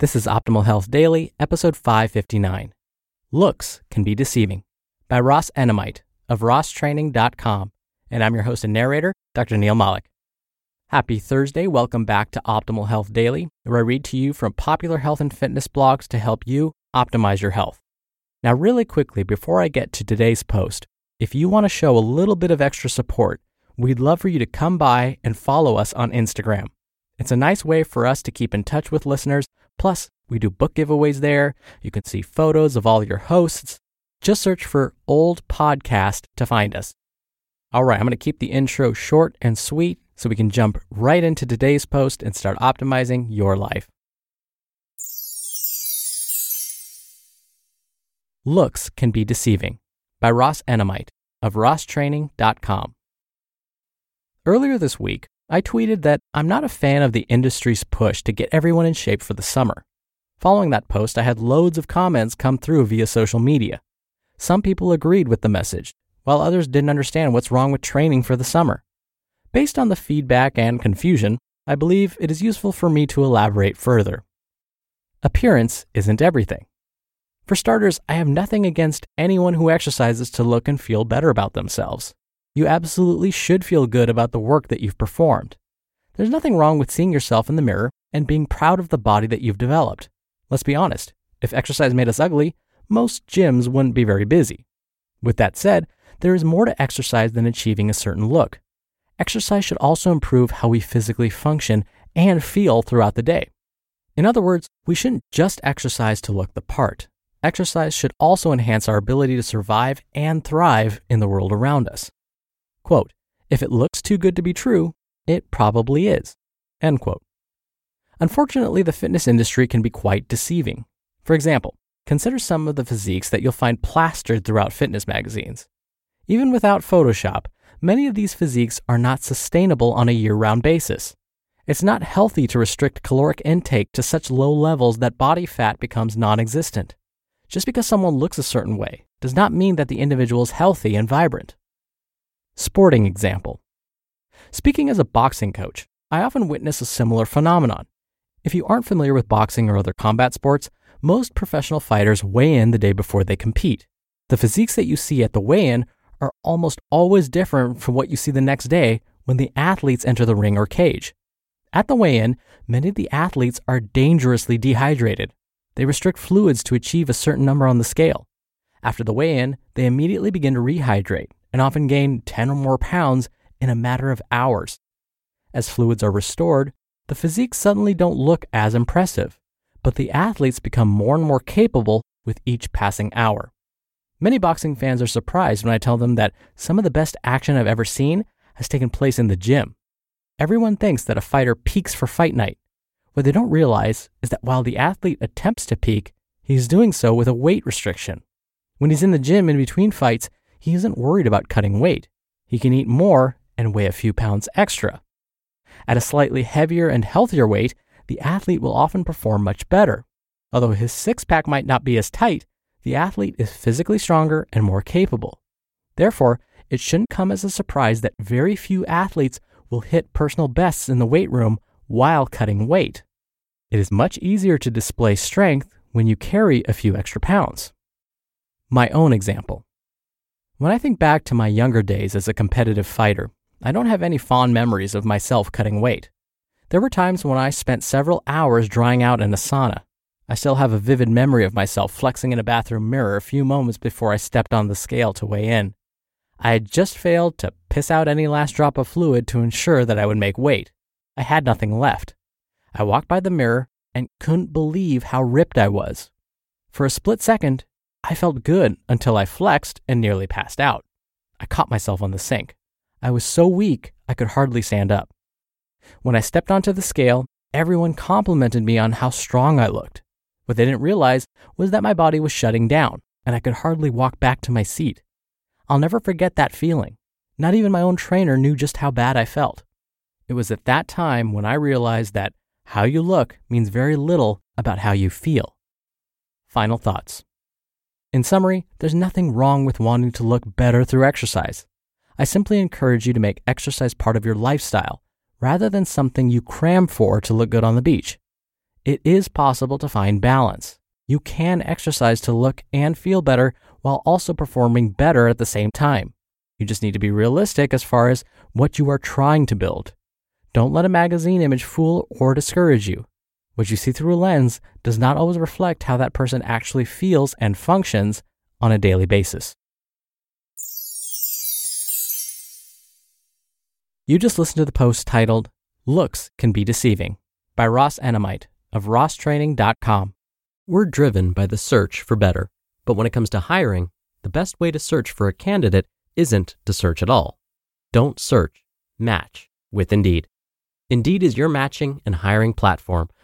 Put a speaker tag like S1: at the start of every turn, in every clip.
S1: This is Optimal Health Daily, episode 559. Looks Can Be Deceiving by Ross Enamait of rosstraining.com. And I'm your host and narrator, Dr. Neil Malik. Happy Thursday. Welcome back to Optimal Health Daily, where I read to you from popular health and fitness blogs to help you optimize your health. Now, really quickly, before I get to today's post, if you want to show a little bit of extra support, we'd love for you to come by and follow us on Instagram. It's a nice way for us to keep in touch with listeners. Plus, we do book giveaways there. You can see photos of all your hosts. Just search for Old Podcast to find us. All right, I'm going to keep the intro short and sweet so we can jump right into today's post and start optimizing your life. Looks Can Be Deceiving by Ross Enamait of rosstraining.com. Earlier this week, I tweeted that I'm not a fan of the industry's push to get everyone in shape for the summer. Following that post, I had loads of comments come through via social media. Some people agreed with the message, while others didn't understand what's wrong with training for the summer. Based on the feedback and confusion, I believe it is useful for me to elaborate further. Appearance isn't everything. For starters, I have nothing against anyone who exercises to look and feel better about themselves you absolutely should feel good about the work that you've performed. There's nothing wrong with seeing yourself in the mirror and being proud of the body that you've developed. Let's be honest, if exercise made us ugly, most gyms wouldn't be very busy. With that said, there is more to exercise than achieving a certain look. Exercise should also improve how we physically function and feel throughout the day. In other words, we shouldn't just exercise to look the part. Exercise should also enhance our ability to survive and thrive in the world around us. Quote, if it looks too good to be true, it probably is. End quote. Unfortunately, the fitness industry can be quite deceiving. For example, consider some of the physiques that you'll find plastered throughout fitness magazines. Even without Photoshop, many of these physiques are not sustainable on a year round basis. It's not healthy to restrict caloric intake to such low levels that body fat becomes non existent. Just because someone looks a certain way does not mean that the individual is healthy and vibrant. Sporting example. Speaking as a boxing coach, I often witness a similar phenomenon. If you aren't familiar with boxing or other combat sports, most professional fighters weigh in the day before they compete. The physiques that you see at the weigh in are almost always different from what you see the next day when the athletes enter the ring or cage. At the weigh in, many of the athletes are dangerously dehydrated. They restrict fluids to achieve a certain number on the scale. After the weigh in, they immediately begin to rehydrate and often gain 10 or more pounds in a matter of hours. As fluids are restored, the physiques suddenly don't look as impressive, but the athletes become more and more capable with each passing hour. Many boxing fans are surprised when I tell them that some of the best action I've ever seen has taken place in the gym. Everyone thinks that a fighter peaks for fight night. What they don't realize is that while the athlete attempts to peak, he's doing so with a weight restriction. When he's in the gym in between fights, he isn't worried about cutting weight. He can eat more and weigh a few pounds extra. At a slightly heavier and healthier weight, the athlete will often perform much better. Although his six pack might not be as tight, the athlete is physically stronger and more capable. Therefore, it shouldn't come as a surprise that very few athletes will hit personal bests in the weight room while cutting weight. It is much easier to display strength when you carry a few extra pounds. My own example. When I think back to my younger days as a competitive fighter, I don't have any fond memories of myself cutting weight. There were times when I spent several hours drying out in a sauna. I still have a vivid memory of myself flexing in a bathroom mirror a few moments before I stepped on the scale to weigh in. I had just failed to piss out any last drop of fluid to ensure that I would make weight. I had nothing left. I walked by the mirror and couldn't believe how ripped I was. For a split second, I felt good until I flexed and nearly passed out. I caught myself on the sink. I was so weak I could hardly stand up. When I stepped onto the scale, everyone complimented me on how strong I looked. What they didn't realize was that my body was shutting down and I could hardly walk back to my seat. I'll never forget that feeling. Not even my own trainer knew just how bad I felt. It was at that time when I realized that how you look means very little about how you feel. Final thoughts. In summary, there's nothing wrong with wanting to look better through exercise. I simply encourage you to make exercise part of your lifestyle rather than something you cram for to look good on the beach. It is possible to find balance. You can exercise to look and feel better while also performing better at the same time. You just need to be realistic as far as what you are trying to build. Don't let a magazine image fool or discourage you. What you see through a lens does not always reflect how that person actually feels and functions on a daily basis. You just listened to the post titled Looks Can Be Deceiving by Ross Enamait of rosstraining.com. We're driven by the search for better, but when it comes to hiring, the best way to search for a candidate isn't to search at all. Don't search, match with Indeed. Indeed is your matching and hiring platform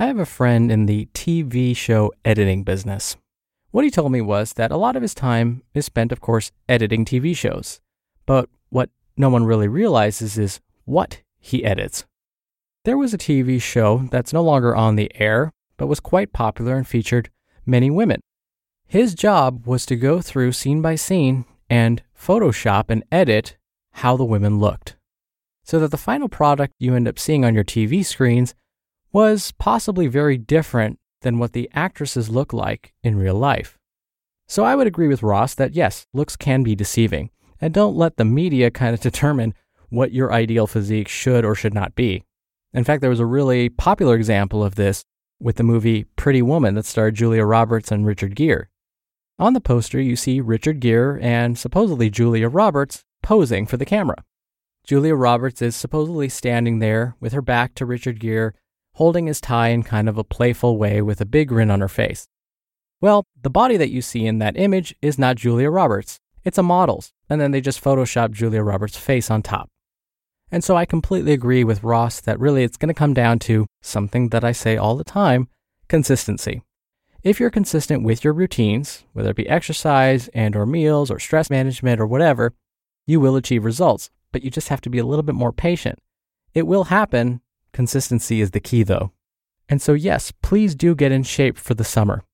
S1: I have a friend in the TV show editing business. What he told me was that a lot of his time is spent, of course, editing TV shows. But what no one really realizes is what he edits. There was a TV show that's no longer on the air, but was quite popular and featured many women. His job was to go through scene by scene and Photoshop and edit how the women looked. So that the final product you end up seeing on your TV screens was possibly very different than what the actresses look like in real life. So I would agree with Ross that yes, looks can be deceiving, and don't let the media kind of determine what your ideal physique should or should not be. In fact, there was a really popular example of this with the movie Pretty Woman that starred Julia Roberts and Richard Gere. On the poster, you see Richard Gere and supposedly Julia Roberts posing for the camera. Julia Roberts is supposedly standing there with her back to Richard Gere holding his tie in kind of a playful way with a big grin on her face. Well, the body that you see in that image is not Julia Roberts. It's a model's, and then they just photoshopped Julia Roberts' face on top. And so I completely agree with Ross that really it's going to come down to something that I say all the time consistency. If you're consistent with your routines, whether it be exercise and or meals or stress management or whatever, you will achieve results, but you just have to be a little bit more patient. It will happen, Consistency is the key, though. And so, yes, please do get in shape for the summer.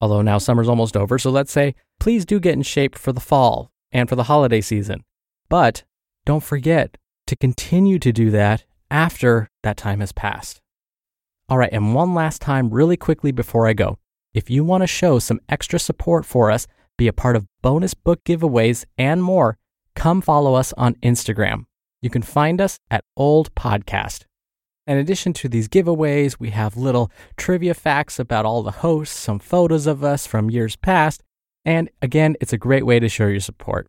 S1: Although now summer's almost over, so let's say, please do get in shape for the fall and for the holiday season. But don't forget to continue to do that after that time has passed. All right, and one last time, really quickly before I go. If you want to show some extra support for us, be a part of bonus book giveaways, and more, come follow us on Instagram. You can find us at Old Podcast. In addition to these giveaways, we have little trivia facts about all the hosts, some photos of us from years past, and again, it's a great way to show your support.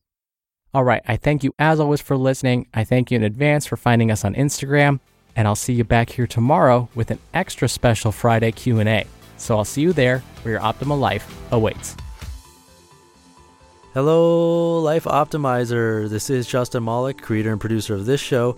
S1: All right, I thank you as always for listening. I thank you in advance for finding us on Instagram, and I'll see you back here tomorrow with an extra special Friday Q&A. So I'll see you there where your optimal life awaits.
S2: Hello, Life Optimizer. This is Justin Malik, creator and producer of this show